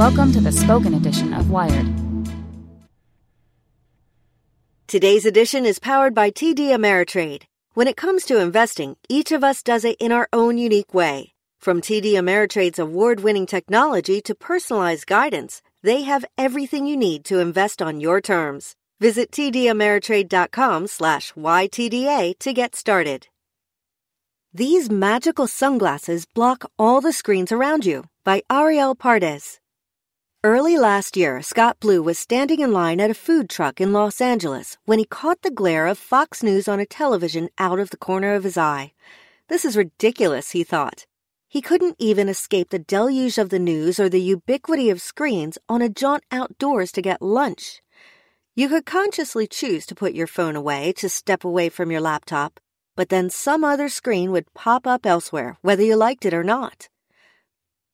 Welcome to the spoken edition of Wired. Today's edition is powered by TD Ameritrade. When it comes to investing, each of us does it in our own unique way. From TD Ameritrade's award winning technology to personalized guidance, they have everything you need to invest on your terms. Visit tdameritrade.com slash YTDA to get started. These magical sunglasses block all the screens around you by Arielle Pardes. Early last year, Scott Blew was standing in line at a food truck in Los Angeles when he caught the glare of Fox News on a television out of the corner of his eye. This is ridiculous, he thought. He couldn't even escape the deluge of the news or the ubiquity of screens on a jaunt outdoors to get lunch. You could consciously choose to put your phone away, to step away from your laptop, but then some other screen would pop up elsewhere, whether you liked it or not.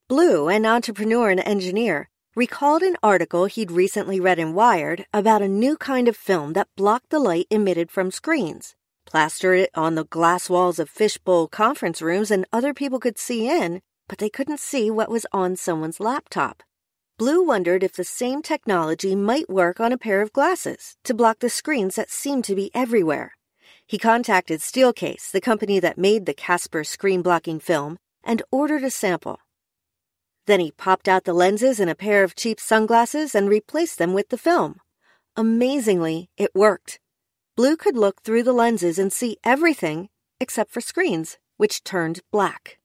Blew, an entrepreneur and engineer, recalled an article he'd recently read in Wired about a new kind of film that blocked the light emitted from screens, plastered it on the glass walls of fishbowl conference rooms, and other people could see in, but they couldn't see what was on someone's laptop. Blew wondered if the same technology might work on a pair of glasses to block the screens that seemed to be everywhere. He contacted Steelcase, the company that made the Casper screen blocking film, and ordered a sample. Then he popped out the lenses in a pair of cheap sunglasses and replaced them with the film. Amazingly, it worked. Blew could look through the lenses and see everything except for screens, which turned black.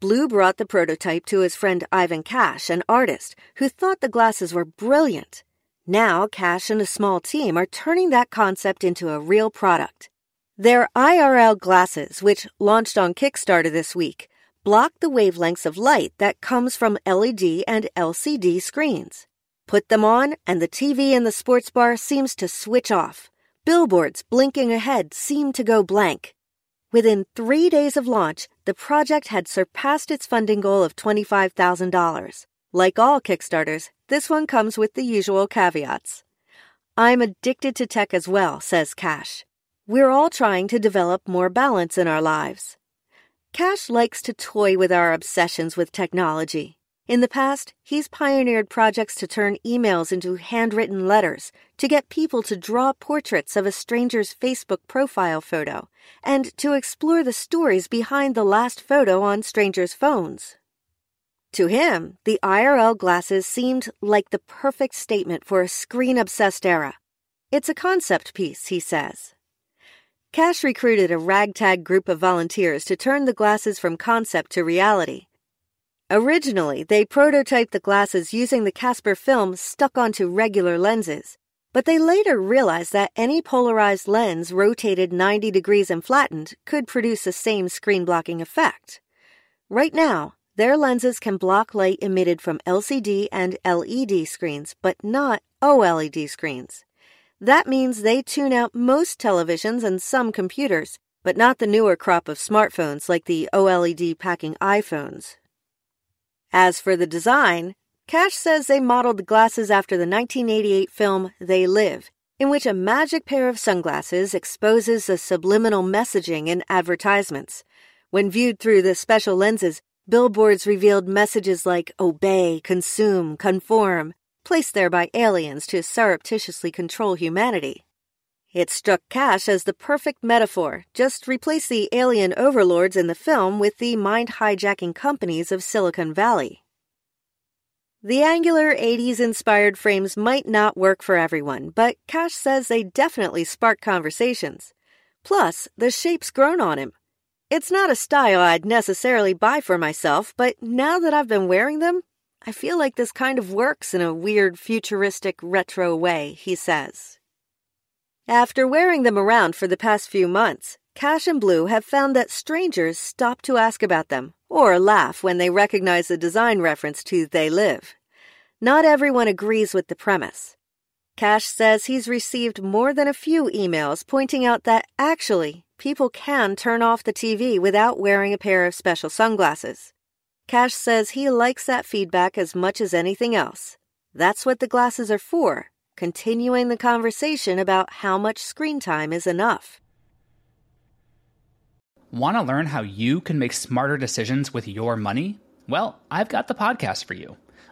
Blew brought the prototype to his friend Ivan Cash, an artist, who thought the glasses were brilliant. Now, Cash and a small team are turning that concept into a real product. Their IRL glasses, which launched on Kickstarter this week, block the wavelengths of light that comes from LED and LCD screens. Put them on, and the TV in the sports bar seems to switch off. Billboards blinking ahead seem to go blank. Within three days of launch, the project had surpassed its funding goal of $25,000. Like all Kickstarters, this one comes with the usual caveats. I'm addicted to tech as well, says Cash. We're all trying to develop more balance in our lives. Cash likes to toy with our obsessions with technology. In the past, he's pioneered projects to turn emails into handwritten letters, to get people to draw portraits of a stranger's Facebook profile photo, and to explore the stories behind the last photo on strangers' phones. To him, the IRL glasses seemed like the perfect statement for a screen obsessed era. It's a concept piece, he says. Cash recruited a ragtag group of volunteers to turn the glasses from concept to reality. Originally, they prototyped the glasses using the Casper film stuck onto regular lenses, but they later realized that any polarized lens rotated 90 degrees and flattened could produce the same screen blocking effect. Right now, their lenses can block light emitted from LCD and LED screens, but not OLED screens. That means they tune out most televisions and some computers, but not the newer crop of smartphones like the OLED packing iPhones. As for the design, Cash says they modeled the glasses after the 1988 film They Live, in which a magic pair of sunglasses exposes the subliminal messaging in advertisements. When viewed through the special lenses, Billboards revealed messages like obey, consume, conform, placed there by aliens to surreptitiously control humanity. It struck Cash as the perfect metaphor. Just replace the alien overlords in the film with the mind hijacking companies of Silicon Valley. The angular 80s inspired frames might not work for everyone, but Cash says they definitely spark conversations. Plus, the shape's grown on him. It's not a style I'd necessarily buy for myself, but now that I've been wearing them, I feel like this kind of works in a weird, futuristic, retro way, he says. After wearing them around for the past few months, Cash and Blew have found that strangers stop to ask about them or laugh when they recognize the design reference to They Live. Not everyone agrees with the premise. Cash says he's received more than a few emails pointing out that actually people can turn off the TV without wearing a pair of special sunglasses. Cash says he likes that feedback as much as anything else. That's what the glasses are for, continuing the conversation about how much screen time is enough. Want to learn how you can make smarter decisions with your money? Well, I've got the podcast for you.